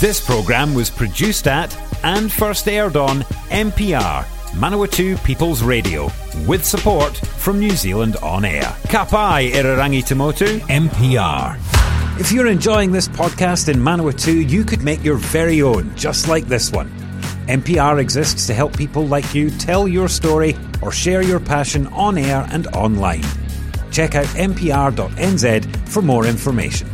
This programme was produced at and first aired on MPR, Manawatu People's Radio, with support from New Zealand On Air. Kapai Irarangi Tamotu, MPR. If you're enjoying this podcast in Manawatu, you could make your very own, just like this one. MPR exists to help people like you tell your story or share your passion on air and online. Check out mpr.nz for more information.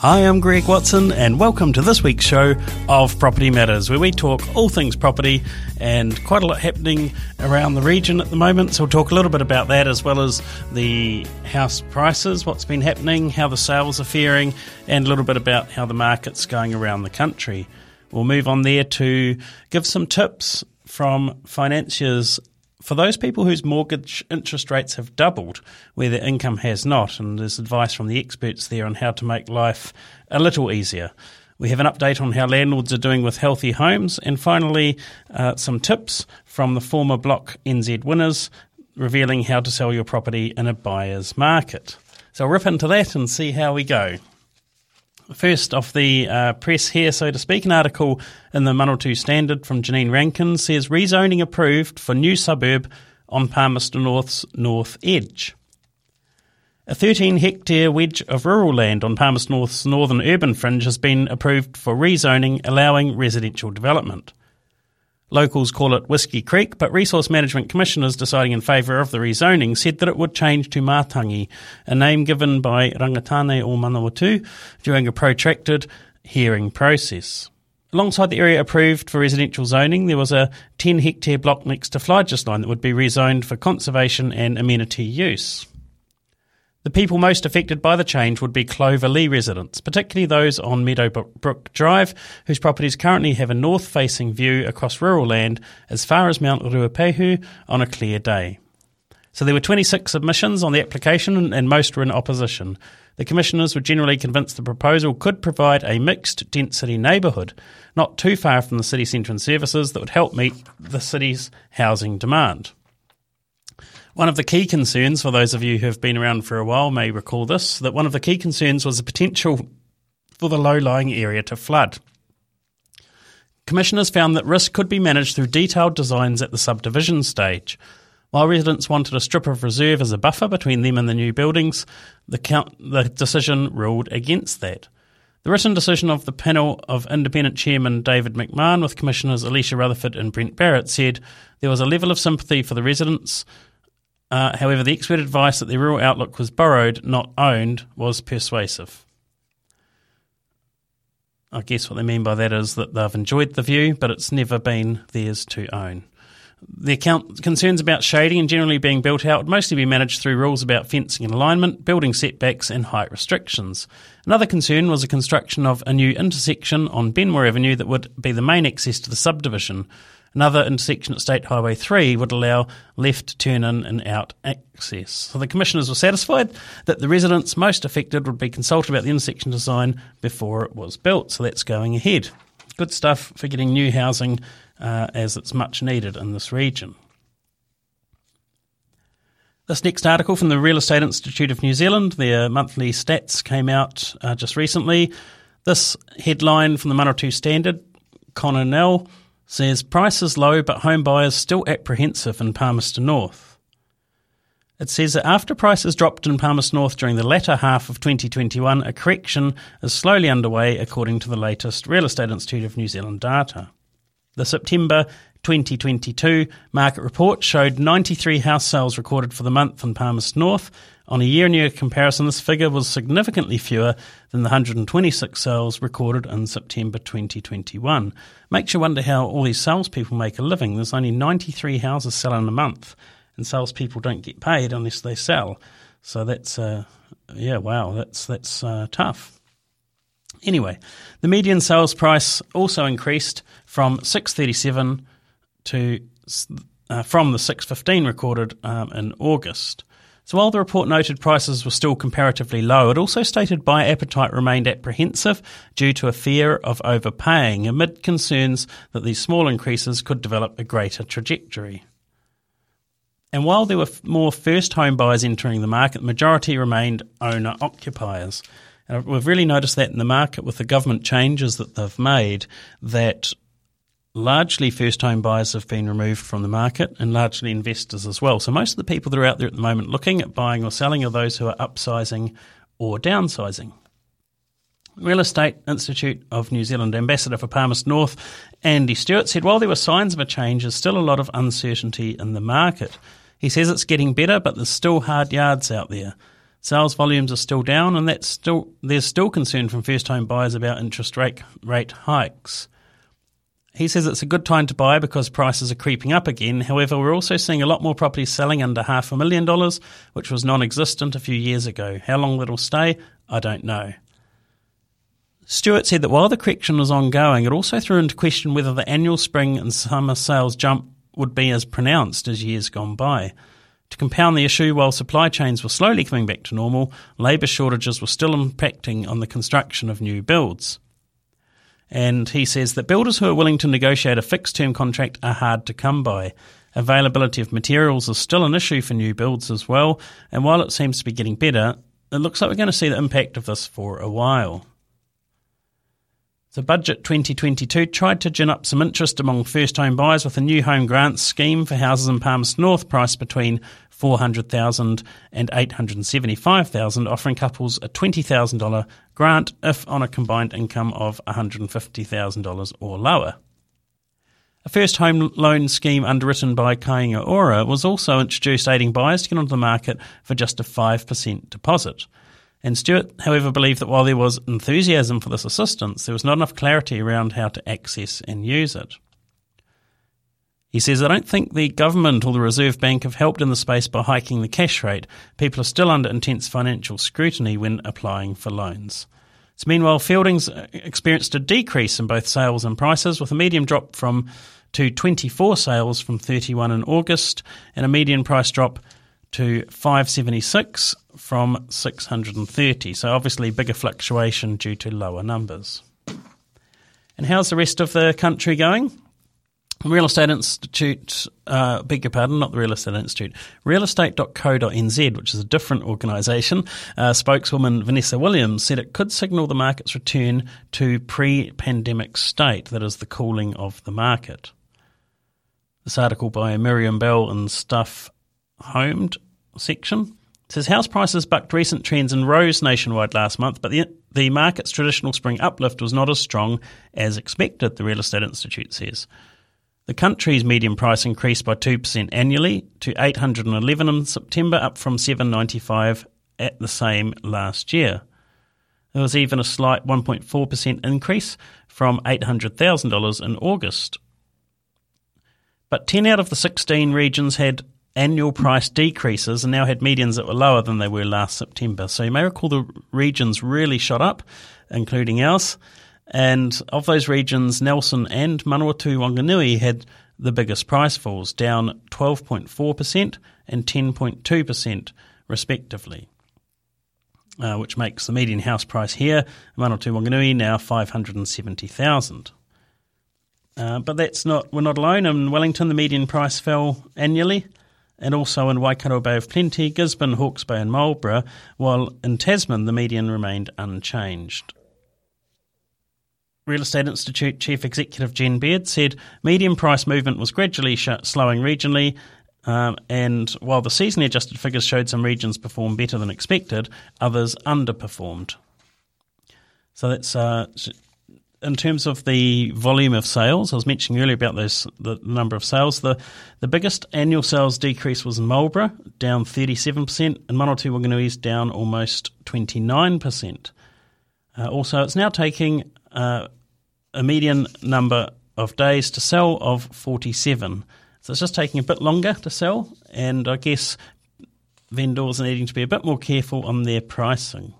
Hi, I'm Greg Watson, and welcome to this week's show of Property Matters, where we talk all things property and quite a lot happening around the region at the moment. So, we'll talk a little bit about that as well as the house prices, what's been happening, how the sales are faring, and a little bit about how the market's going around the country. We'll move on there to give some tips from financiers for those people whose mortgage interest rates have doubled, where their income has not, and there's advice from the experts there on how to make life a little easier. We have an update on how landlords are doing with healthy homes, and finally, uh, some tips from the former Block NZ winners revealing how to sell your property in a buyer's market. So I'll rip into that and see how we go. First off the uh, press here, so to speak, an article in the Manawatu Standard from Janine Rankin says rezoning approved for new suburb on Palmerston North's north edge. A 13 hectare wedge of rural land on Palmerston North's northern urban fringe has been approved for rezoning, allowing residential development. Locals call it Whiskey Creek, but Resource Management Commissioners deciding in favour of the rezoning said that it would change to Matangi, a name given by Rangitane o Manawatu during a protracted hearing process. Alongside the area approved for residential zoning, there was a 10 hectare block next to Flygers Line that would be rezoned for conservation and amenity use. The people most affected by the change would be Cloverlea residents, particularly those on Meadowbrook Drive, whose properties currently have a north facing view across rural land as far as Mount Ruapehu on a clear day. So there were 26 submissions on the application and most were in opposition. The commissioners were generally convinced the proposal could provide a mixed density neighbourhood, not too far from the city centre and services that would help meet the city's housing demand. One of the key concerns, for those of you who have been around for a while may recall this, that one of the key concerns was the potential for the low lying area to flood. Commissioners found that risk could be managed through detailed designs at the subdivision stage. While residents wanted a strip of reserve as a buffer between them and the new buildings, the, count, the decision ruled against that. The written decision of the panel of independent chairman David McMahon with commissioners Alicia Rutherford and Brent Barrett said there was a level of sympathy for the residents uh, however, the expert advice that the rural outlook was borrowed, not owned, was persuasive. I guess what they mean by that is that they've enjoyed the view, but it's never been theirs to own. The account, concerns about shading and generally being built out would mostly be managed through rules about fencing and alignment, building setbacks, and height restrictions. Another concern was the construction of a new intersection on Benmore Avenue that would be the main access to the subdivision, Another intersection at State Highway 3 would allow left turn in and out access. So the commissioners were satisfied that the residents most affected would be consulted about the intersection design before it was built. So that's going ahead. Good stuff for getting new housing uh, as it's much needed in this region. This next article from the Real Estate Institute of New Zealand, their monthly stats came out uh, just recently. This headline from the Manawatu Standard, Connor Nell says prices low but home buyers still apprehensive in Palmerston North. It says that after prices dropped in Palmerston North during the latter half of 2021, a correction is slowly underway according to the latest Real Estate Institute of New Zealand data. The September 2022 market report showed 93 house sales recorded for the month in Palmerston North, on a year on year comparison, this figure was significantly fewer than the 126 sales recorded in September 2021. Makes you wonder how all these salespeople make a living. There's only 93 houses selling a month, and salespeople don't get paid unless they sell. So that's, uh, yeah, wow, that's, that's uh, tough. Anyway, the median sales price also increased from 637 to uh, from the 615 recorded um, in August. So while the report noted prices were still comparatively low, it also stated buyer appetite remained apprehensive due to a fear of overpaying amid concerns that these small increases could develop a greater trajectory. And while there were more first home buyers entering the market, the majority remained owner occupiers. And we've really noticed that in the market with the government changes that they've made, that largely first home buyers have been removed from the market and largely investors as well. So most of the people that are out there at the moment looking at buying or selling are those who are upsizing or downsizing. Real Estate Institute of New Zealand Ambassador for Palmerston North, Andy Stewart, said while there were signs of a change, there's still a lot of uncertainty in the market. He says it's getting better, but there's still hard yards out there. Sales volumes are still down, and that's still there's still concern from first home buyers about interest rate rate hikes. He says it's a good time to buy because prices are creeping up again. However, we're also seeing a lot more properties selling under half a million dollars, which was non existent a few years ago. How long that'll stay, I don't know. Stewart said that while the correction was ongoing, it also threw into question whether the annual spring and summer sales jump would be as pronounced as years gone by. To compound the issue, while supply chains were slowly coming back to normal, labour shortages were still impacting on the construction of new builds. And he says that builders who are willing to negotiate a fixed term contract are hard to come by. Availability of materials is still an issue for new builds as well, and while it seems to be getting better, it looks like we're going to see the impact of this for a while. The Budget 2022 tried to gin up some interest among first home buyers with a new home grant scheme for houses in Palmerston North priced between 400,000 and 875,000 offering couples a $20,000 grant if on a combined income of $150,000 or lower. A first home loan scheme underwritten by Kāinga Ora was also introduced aiding buyers to get onto the market for just a 5% deposit. And Stewart, however, believed that while there was enthusiasm for this assistance, there was not enough clarity around how to access and use it. He says, I don't think the government or the Reserve Bank have helped in the space by hiking the cash rate. People are still under intense financial scrutiny when applying for loans. So meanwhile, Feildings uh, experienced a decrease in both sales and prices, with a median drop from to 24 sales from 31 in August and a median price drop to 576 from 630. So obviously bigger fluctuation due to lower numbers. And how's the rest of the country going? Real Estate Institute, uh, beg your pardon, not the Real Estate Institute, realestate.co.nz, which is a different organisation, uh, spokeswoman Vanessa Williams said it could signal the market's return to pre pandemic state, that is, the cooling of the market. This article by Miriam Bell and Stuff Homed section It says house prices bucked recent trends and rose nationwide last month, but the, the market's traditional spring uplift was not as strong as expected, the Real Estate Institute says. The country's median price increased by 2% annually to 811 in September, up from 795 at the same last year. There was even a slight 1.4% increase from $800,000 in August. But 10 out of the 16 regions had annual price decreases and now had medians that were lower than they were last September. So you may recall the regions really shot up, including ours. And of those regions, Nelson and Manawatu Wanganui had the biggest price falls, down 12.4% and 10.2% respectively. Uh, which makes the median house price here, Manawatu Wanganui, now 570,000. Uh, but that's not we're not alone. In Wellington, the median price fell annually, and also in Waikato Bay of Plenty, Gisborne, Hawke's Bay, and Marlborough, while in Tasman the median remained unchanged. Real Estate Institute Chief Executive Jen Baird said median price movement was gradually sh- slowing regionally, um, and while the seasonally adjusted figures showed some regions perform better than expected, others underperformed. So that's uh, in terms of the volume of sales. I was mentioning earlier about those the number of sales. The the biggest annual sales decrease was in Marlborough, down thirty seven percent, and Manawatu Wanganui's down almost twenty nine percent. Uh, also, it's now taking uh, a median number of days to sell of 47. So it's just taking a bit longer to sell, and I guess vendors are needing to be a bit more careful on their pricing.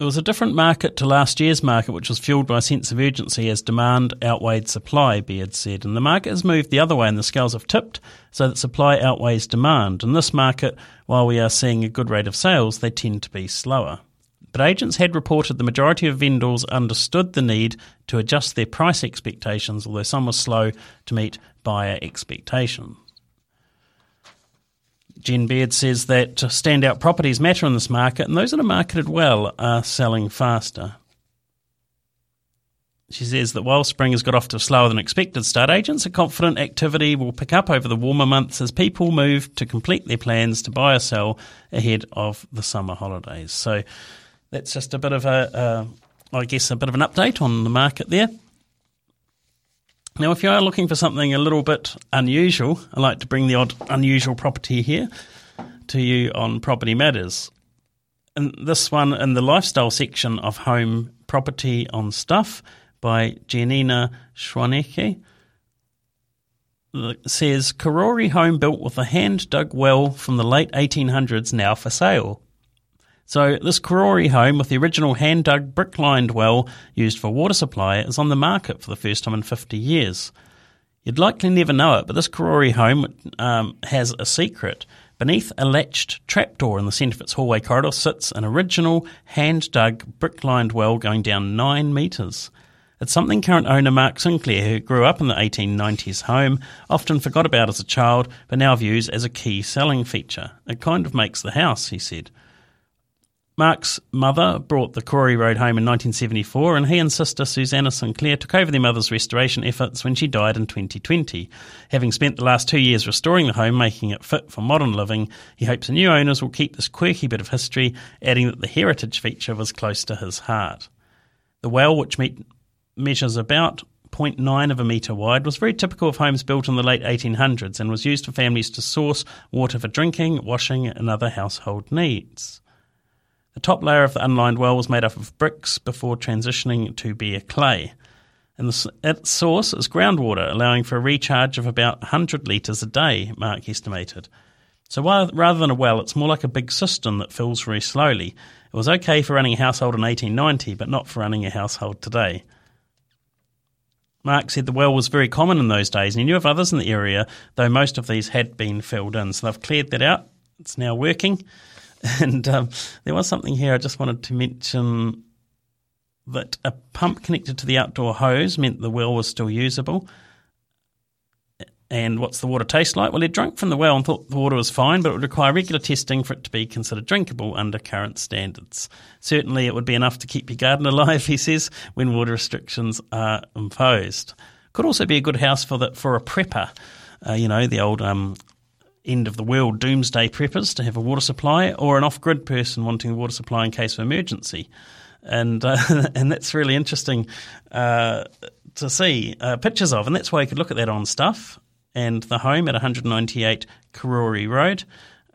It was a different market to last year's market, which was fueled by a sense of urgency as demand outweighed supply, Baird said. And the market has moved the other way, and the scales have tipped so that supply outweighs demand. In this market, while we are seeing a good rate of sales, they tend to be slower but agents had reported the majority of vendors understood the need to adjust their price expectations, although some were slow to meet buyer expectations. Jen Baird says that standout properties matter in this market, and those that are marketed well are selling faster. She says that while spring has got off to a slower than expected start, agents are confident activity will pick up over the warmer months as people move to complete their plans to buy or sell ahead of the summer holidays. So that's just a bit of a, uh, I guess, a bit of an update on the market there. Now, if you are looking for something a little bit unusual, I like to bring the odd unusual property here to you on Property Matters. And this one in the lifestyle section of Home Property on Stuff by Janina Schwanecke says Karori home built with a hand dug well from the late 1800s now for sale. So this Karori home with the original hand dug brick lined well used for water supply is on the market for the first time in 50 years. You'd likely never know it, but this Karori home um, has a secret. Beneath a latched trapdoor in the centre of its hallway corridor sits an original hand dug brick lined well going down nine metres. It's something current owner Mark Sinclair, who grew up in the 1890s home, often forgot about as a child, but now views as a key selling feature. It kind of makes the house, he said. Mark's mother brought the Karori Road home in 1974, and he and sister Susanna Sinclair took over their mother's restoration efforts when she died in 2020. Having spent the last two years restoring the home, making it fit for modern living, he hopes the new owners will keep this quirky bit of history, adding that the heritage feature was close to his heart. The well, which meet, measures about 0.9 of a metre wide, was very typical of homes built in the late 1800s and was used for families to source water for drinking, washing, and other household needs. The top layer of the unlined well was made up of bricks before transitioning to bare clay. And the, its source is groundwater, allowing for a recharge of about 100 litres a day, Mark estimated. So rather than a well, it's more like a big cistern that fills very slowly. It was okay for running a household in 1890, but not for running a household today. Mark said the well was very common in those days, and he knew of others in the area, though most of these had been filled in. So they've cleared that out. It's now working. And um, there was something here I just wanted to mention that a pump connected to the outdoor hose meant the well was still usable. And what's the water taste like? Well, he drank from the well and thought the water was fine, but it would require regular testing for it to be considered drinkable under current standards. Certainly, it would be enough to keep your garden alive, he says, when water restrictions are imposed. Could also be a good house for the, for a prepper. Uh, you know, the old um, end of the world doomsday preppers to have a water supply, or an off grid person wanting a water supply in case of emergency. And, uh, and that's really interesting uh, to see uh, pictures of. And that's why you could look at that on stuff and the home at 198 Karori Road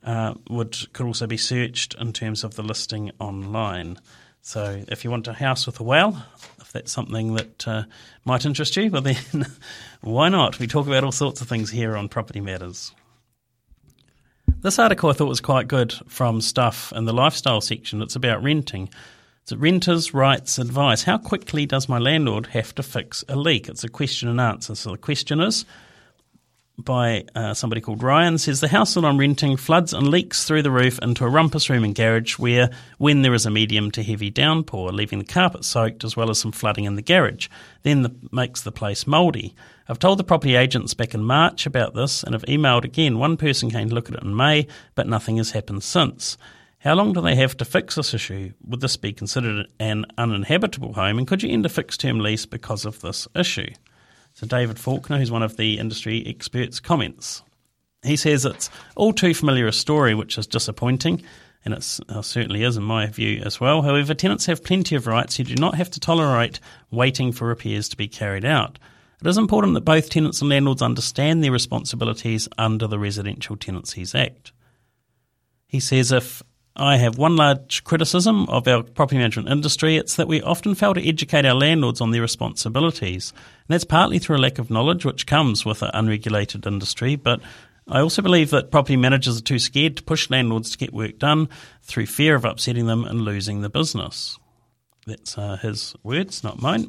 uh, would could also be searched in terms of the listing online. So if you want a house with a well, if that's something that uh, might interest you, well then why not? We talk about all sorts of things here on Property Matters. This article I thought was quite good from Stuff in the lifestyle section. It's about renting. It's a renters' rights advice. How quickly does my landlord have to fix a leak? It's a question and answer. So the question is by uh, somebody called Ryan says the house that I'm renting floods and leaks through the roof into a rumpus room and garage where when there is a medium to heavy downpour, leaving the carpet soaked as well as some flooding in the garage, then the, makes the place mouldy. I've told the property agents back in March about this and have emailed again. One person came to look at it in May, but nothing has happened since. How long do they have to fix this issue? Would this be considered an uninhabitable home? And could you end a fixed term lease because of this issue? So David Faulkner, who's one of the industry experts, comments. He says it's all too familiar a story, which is disappointing, and it uh, certainly is in my view as well. However, tenants have plenty of rights. You do not have to tolerate waiting for repairs to be carried out. It is important that both tenants and landlords understand their responsibilities under the Residential Tenancies Act. He says if I have one large criticism of our property management industry. It's that we often fail to educate our landlords on their responsibilities. And that's partly through a lack of knowledge, which comes with an unregulated industry. But I also believe that property managers are too scared to push landlords to get work done through fear of upsetting them and losing the business. That's uh, his words, not mine.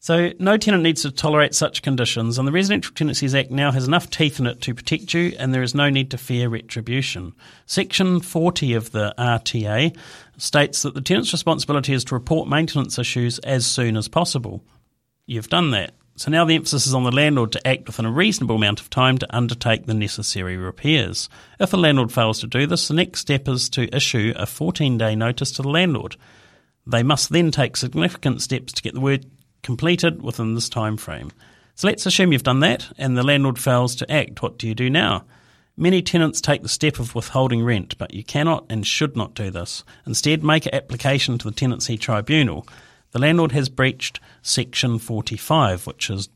So, no tenant needs to tolerate such conditions, and the Residential Tenancies Act now has enough teeth in it to protect you, and there is no need to fear retribution. Section 40 of the RTA states that the tenant's responsibility is to report maintenance issues as soon as possible. You've done that. So now the emphasis is on the landlord to act within a reasonable amount of time to undertake the necessary repairs. If the landlord fails to do this, the next step is to issue a 14 day notice to the landlord. They must then take significant steps to get the completed within this time frame. So let's assume you've done that and the landlord fails to act. What do you do now? Many tenants take the step of withholding rent, but you cannot and should not do this. Instead, make an application to the Tenancy Tribunal. The landlord has breached Section 45, which is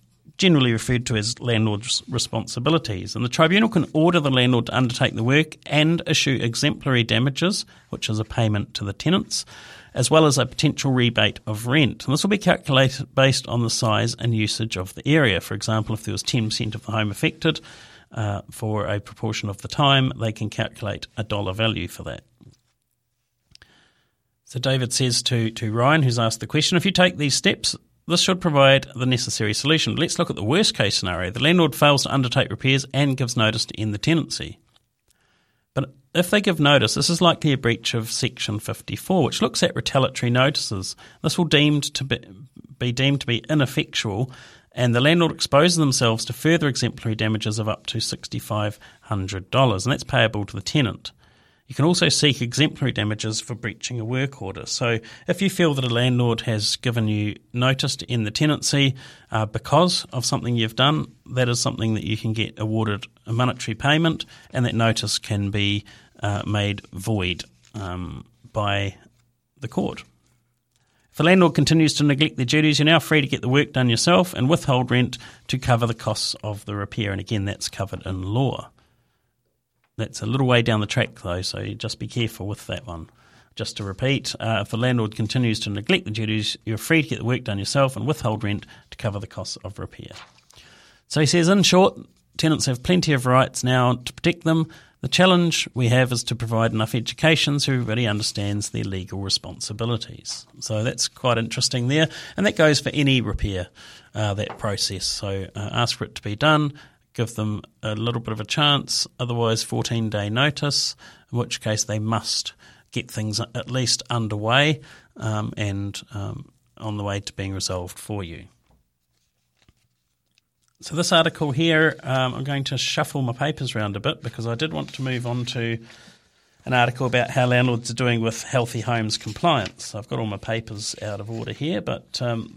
generally referred to as landlord's responsibilities, and the tribunal can order the landlord to undertake the work and issue exemplary damages, which is a payment to the tenants, as well as a potential rebate of rent. And this will be calculated based on the size and usage of the area. For example, if there was 10% of the home affected uh, for a proportion of the time, they can calculate a dollar value for that. So David says to, to Ryan, who's asked the question, if you take these steps, this should provide the necessary solution. Let's look at the worst case scenario. The landlord fails to undertake repairs and gives notice to end the tenancy. But if they give notice, this is likely a breach of Section 54, which looks at retaliatory notices. This will deemed to be, be deemed to be ineffectual, and the landlord exposes themselves to further exemplary damages of up to $6,500, and that's payable to the tenant. You can also seek exemplary damages for breaching a work order. So, if you feel that a landlord has given you notice to end the tenancy uh, because of something you've done, that is something that you can get awarded a monetary payment, and that notice can be uh, made void um, by the court. If the landlord continues to neglect their duties, you're now free to get the work done yourself and withhold rent to cover the costs of the repair. And again, that's covered in law. That's a little way down the track, though, so just be careful with that one. Just to repeat, uh, if the landlord continues to neglect the duties, you're free to get the work done yourself and withhold rent to cover the costs of repair. So he says, in short, tenants have plenty of rights now to protect them. The challenge we have is to provide enough education so everybody understands their legal responsibilities. So that's quite interesting there, and that goes for any repair, uh, that process. So uh, ask for it to be done, give them a little bit of a chance, otherwise, 14 day notice, in which case they must get things at least underway um, and um, on the way to being resolved for you. So, this article here, um, I'm going to shuffle my papers around a bit because I did want to move on to an article about how landlords are doing with healthy homes compliance. I've got all my papers out of order here, but um,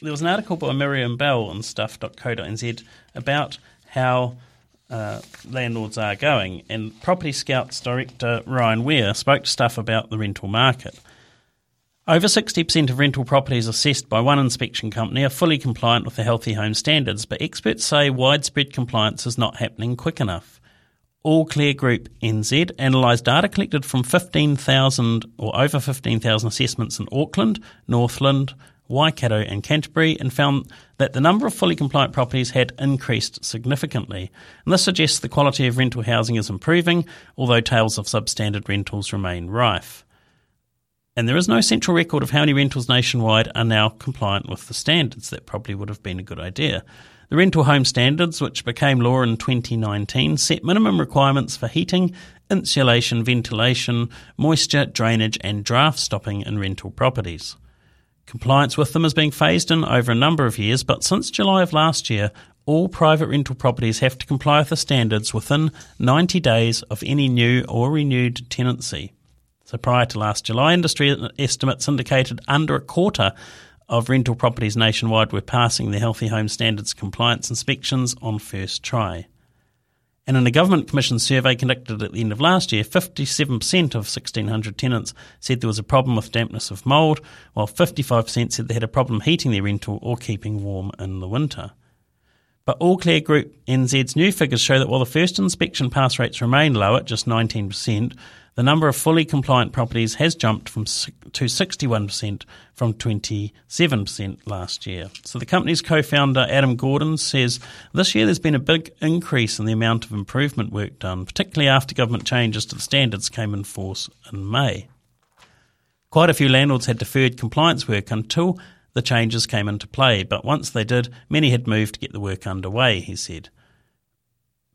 there was an article by Miriam Bell on stuff.co.nz about how uh, landlords are going, and Property Scouts director Ryan Weir spoke to Stuff about the rental market. Over 60% of rental properties assessed by one inspection company are fully compliant with the Healthy Home standards, but experts say widespread compliance is not happening quick enough. All Clear Group NZ analysed data collected from 15,000 or over 15,000 assessments in Auckland, Northland, Waikato, and Canterbury and found that the number of fully compliant properties had increased significantly. And this suggests the quality of rental housing is improving, although tales of substandard rentals remain rife. And there is no central record of how many rentals nationwide are now compliant with the standards. That probably would have been a good idea. The Rental Home Standards, which became law in 2019, set minimum requirements for heating, insulation, ventilation, moisture, drainage, and draft stopping in rental properties. Compliance with them is being phased in over a number of years, but since July of last year, all private rental properties have to comply with the standards within 90 days of any new or renewed tenancy. So prior to last July, industry estimates indicated under a quarter of rental properties nationwide were passing the Healthy Home Standards compliance inspections on first try. And in a government commissioned survey conducted at the end of last year, 57% of 1,600 tenants said there was a problem with dampness of mould, while 55% said they had a problem heating their rental or keeping warm in the winter. But All Clear Group NZ's new figures show that while the first inspection pass rates remain low at just 19%, the number of fully compliant properties has jumped from to 61% from 27% last year. So the company's co-founder Adam Gordon says this year there's been a big increase in the amount of improvement work done, particularly after government changes to the standards came in force in May. Quite a few landlords had deferred compliance work until the changes came into play, but once they did, many had moved to get the work underway, he said.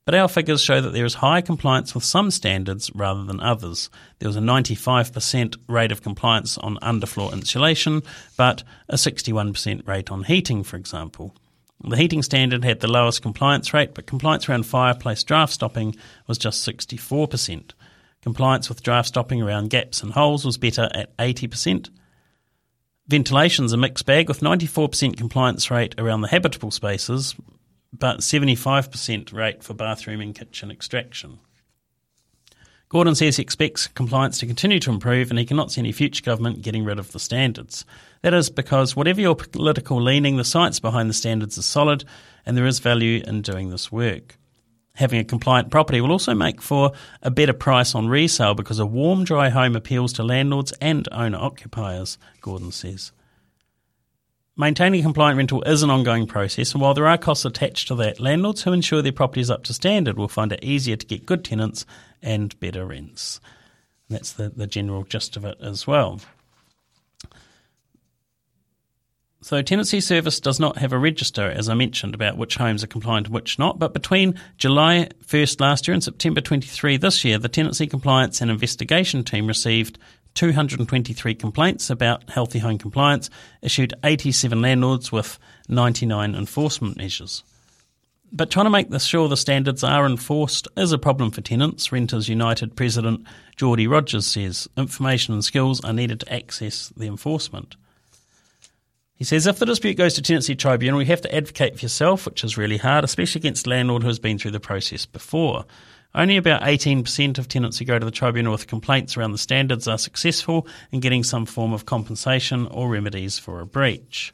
But our figures show that there is high compliance with some standards rather than others. There was a 95% rate of compliance on underfloor insulation, but a 61% rate on heating, for example. The heating standard had the lowest compliance rate, but compliance around fireplace draft stopping was just 64%. Compliance with draft stopping around gaps and holes was better at 80%. Ventilation's a mixed bag with 94% compliance rate around the habitable spaces, but 75% rate for bathroom and kitchen extraction. Gordon says he expects compliance to continue to improve and he cannot see any future government getting rid of the standards. That is because whatever your political leaning, the science behind the standards is solid and there is value in doing this work. Having a compliant property will also make for a better price on resale because a warm, dry home appeals to landlords and owner occupiers, Gordon says. Maintaining a compliant rental is an ongoing process, and while there are costs attached to that, landlords who ensure their property is up to standard will find it easier to get good tenants and better rents. And that's the, the general gist of it as well. So, Tenancy Service does not have a register, as I mentioned, about which homes are compliant and which not. But between July 1st last year and September 23 this year, the Tenancy Compliance and Investigation Team received 223 complaints about healthy home compliance, issued 87 landlords with 99 enforcement measures. But trying to make sure the standards are enforced is a problem for tenants, Renters United President Geordie Rogers says. Information and skills are needed to access the enforcement. He says if the dispute goes to tenancy tribunal, you have to advocate for yourself, which is really hard, especially against a landlord who has been through the process before. Only about 18% of tenants who go to the tribunal with complaints around the standards are successful in getting some form of compensation or remedies for a breach.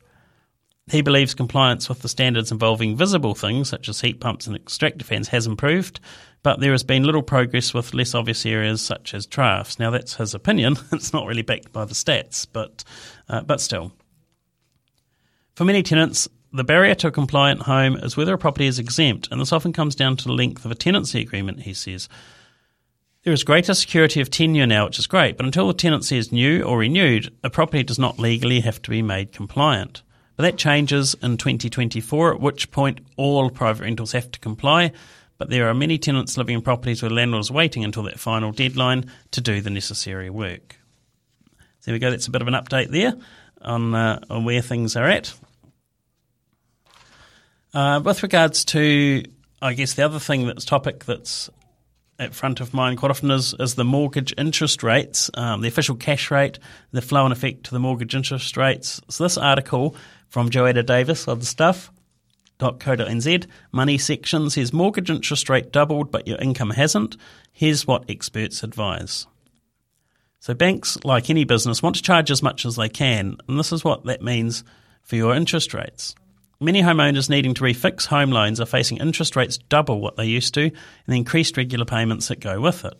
He believes compliance with the standards involving visible things such as heat pumps and extractor fans has improved, but there has been little progress with less obvious areas such as drafts. Now that's his opinion; it's not really backed by the stats, but uh, but still. For many tenants, the barrier to a compliant home is whether a property is exempt, and this often comes down to the length of a tenancy agreement, he says. There is greater security of tenure now, which is great, but until the tenancy is new or renewed, a property does not legally have to be made compliant. But that changes in 2024, at which point all private rentals have to comply. But there are many tenants living in properties where landlords are waiting until that final deadline to do the necessary work. So there we go, that's a bit of an update there on, uh, on where things are at. Uh, with regards to, I guess, the other thing that's topic that's at front of mind quite often is, is the mortgage interest rates, um, the official cash rate, the flow and effect to the mortgage interest rates. So this article from Joanna Davis of the stuff.co.nz, money section says mortgage interest rate doubled but your income hasn't. Here's what experts advise. So banks, like any business, want to charge as much as they can, and this is what that means for your interest rates. Many homeowners needing to refix home loans are facing interest rates double what they used to and the increased regular payments that go with it.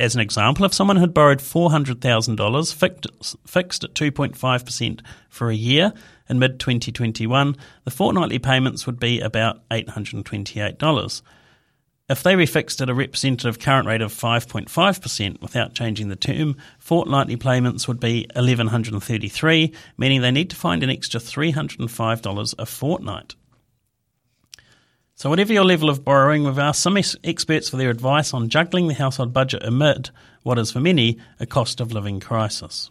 As an example, if someone had borrowed $400,000 fixed, fixed at 2.5% for a year in mid 2021, the fortnightly payments would be about $828. If they refixed at a representative current rate of 5.5% without changing the term, fortnightly payments would be 1,133, meaning they need to find an extra $305 a fortnight. So, whatever your level of borrowing, we've asked some experts for their advice on juggling the household budget amid what is for many a cost of living crisis.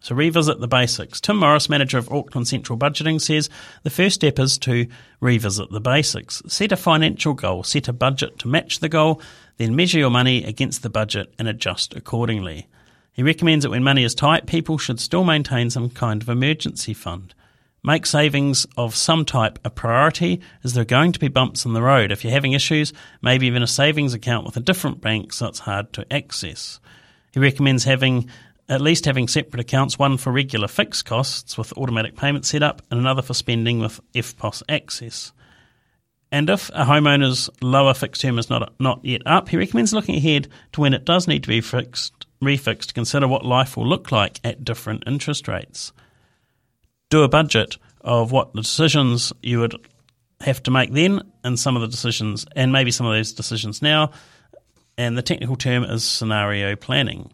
So revisit the basics. Tim Morris, manager of Auckland Central Budgeting, says the first step is to revisit the basics. Set a financial goal, set a budget to match the goal, then measure your money against the budget and adjust accordingly. He recommends that when money is tight, people should still maintain some kind of emergency fund. Make savings of some type a priority as there are going to be bumps in the road. If you're having issues, maybe even a savings account with a different bank so it's hard to access. He recommends having at least having separate accounts, one for regular fixed costs with automatic payment setup and another for spending with EFTPOS access. And if a homeowner's lower fixed term is not, not yet up, he recommends looking ahead to when it does need to be fixed, refixed to consider what life will look like at different interest rates. Do a budget of what the decisions you would have to make then and some of the decisions, and maybe some of those decisions now. And the technical term is scenario planning.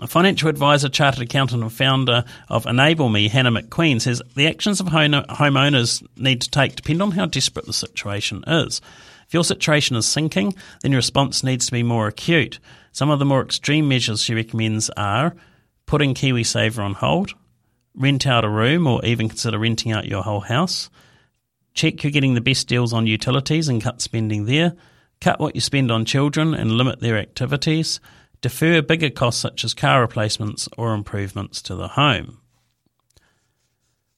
A financial advisor, chartered accountant, and founder of Enable Me, Hannah McQueen, says the actions of homeowners need to take depend on how desperate the situation is. If your situation is sinking, then your response needs to be more acute. Some of the more extreme measures she recommends are putting KiwiSaver on hold, rent out a room or even consider renting out your whole house, Check you're getting the best deals on utilities and cut spending there. Cut what you spend on children and limit their activities. Defer bigger costs such as car replacements or improvements to the home.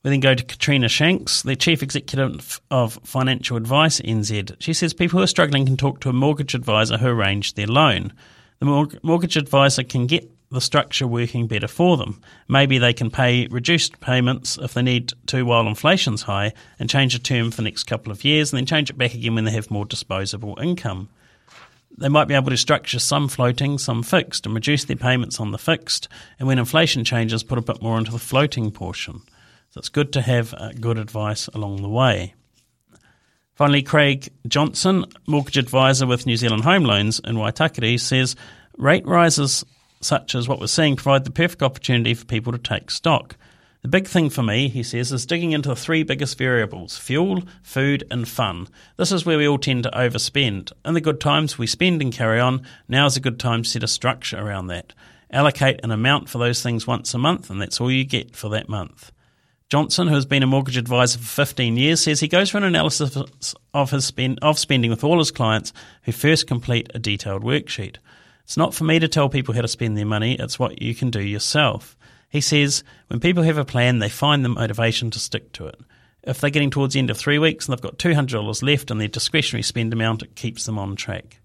We then go to Katrina Shanks, the Chief Executive of Financial Advice NZ. She says people who are struggling can talk to a mortgage advisor who arranged their loan. The mortgage advisor can get the structure working better for them. Maybe they can pay reduced payments if they need to while inflation's high and change the term for the next couple of years and then change it back again when they have more disposable income. They might be able to structure some floating, some fixed, and reduce their payments on the fixed, and when inflation changes, put a bit more into the floating portion. So it's good to have uh, good advice along the way. Finally, Craig Johnson, mortgage advisor with New Zealand Home Loans in Waitakere, says rate rises such as what we're seeing provide the perfect opportunity for people to take stock. The big thing for me, he says, is digging into the three biggest variables fuel, food, and fun. This is where we all tend to overspend. In the good times, we spend and carry on. Now is a good time to set a structure around that. Allocate an amount for those things once a month, and that's all you get for that month. Johnson, who has been a mortgage advisor for 15 years, says he goes for an analysis of his spend, of spending with all his clients who first complete a detailed worksheet. It's not for me to tell people how to spend their money, it's what you can do yourself. He says when people have a plan, they find the motivation to stick to it. If they're getting towards the end of three weeks and they've got $200 left in their discretionary spend amount, it keeps them on track.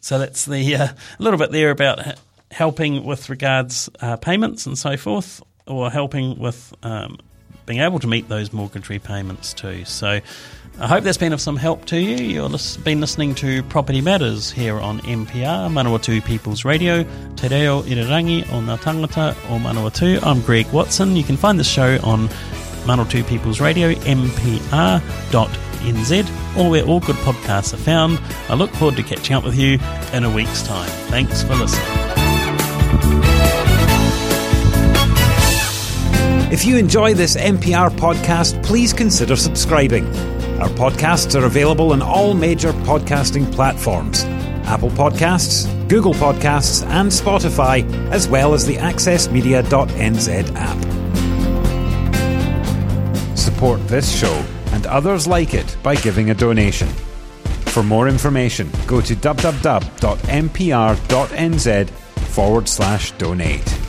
So that's the uh, a little bit there about helping with regards uh, payments and so forth, or helping with um, being able to meet those mortgage repayments too. So I hope that's been of some help to you. You've been listening to Property Matters here on MPR, Manawatu People's Radio, Te Reo Irirangi o Ngā Tangata o Manawatu. I'm Greg Watson. You can find the show on Manawatu People's Radio, mpr.nz, or where all good podcasts are found. I look forward to catching up with you in a week's time. Thanks for listening. If you enjoy this MPR podcast, please consider subscribing. Our podcasts are available on all major podcasting platforms Apple Podcasts, Google Podcasts, and Spotify, as well as the accessmedia.nz app. Support this show and others like it by giving a donation. For more information, go to www.mpr.nz forward slash donate.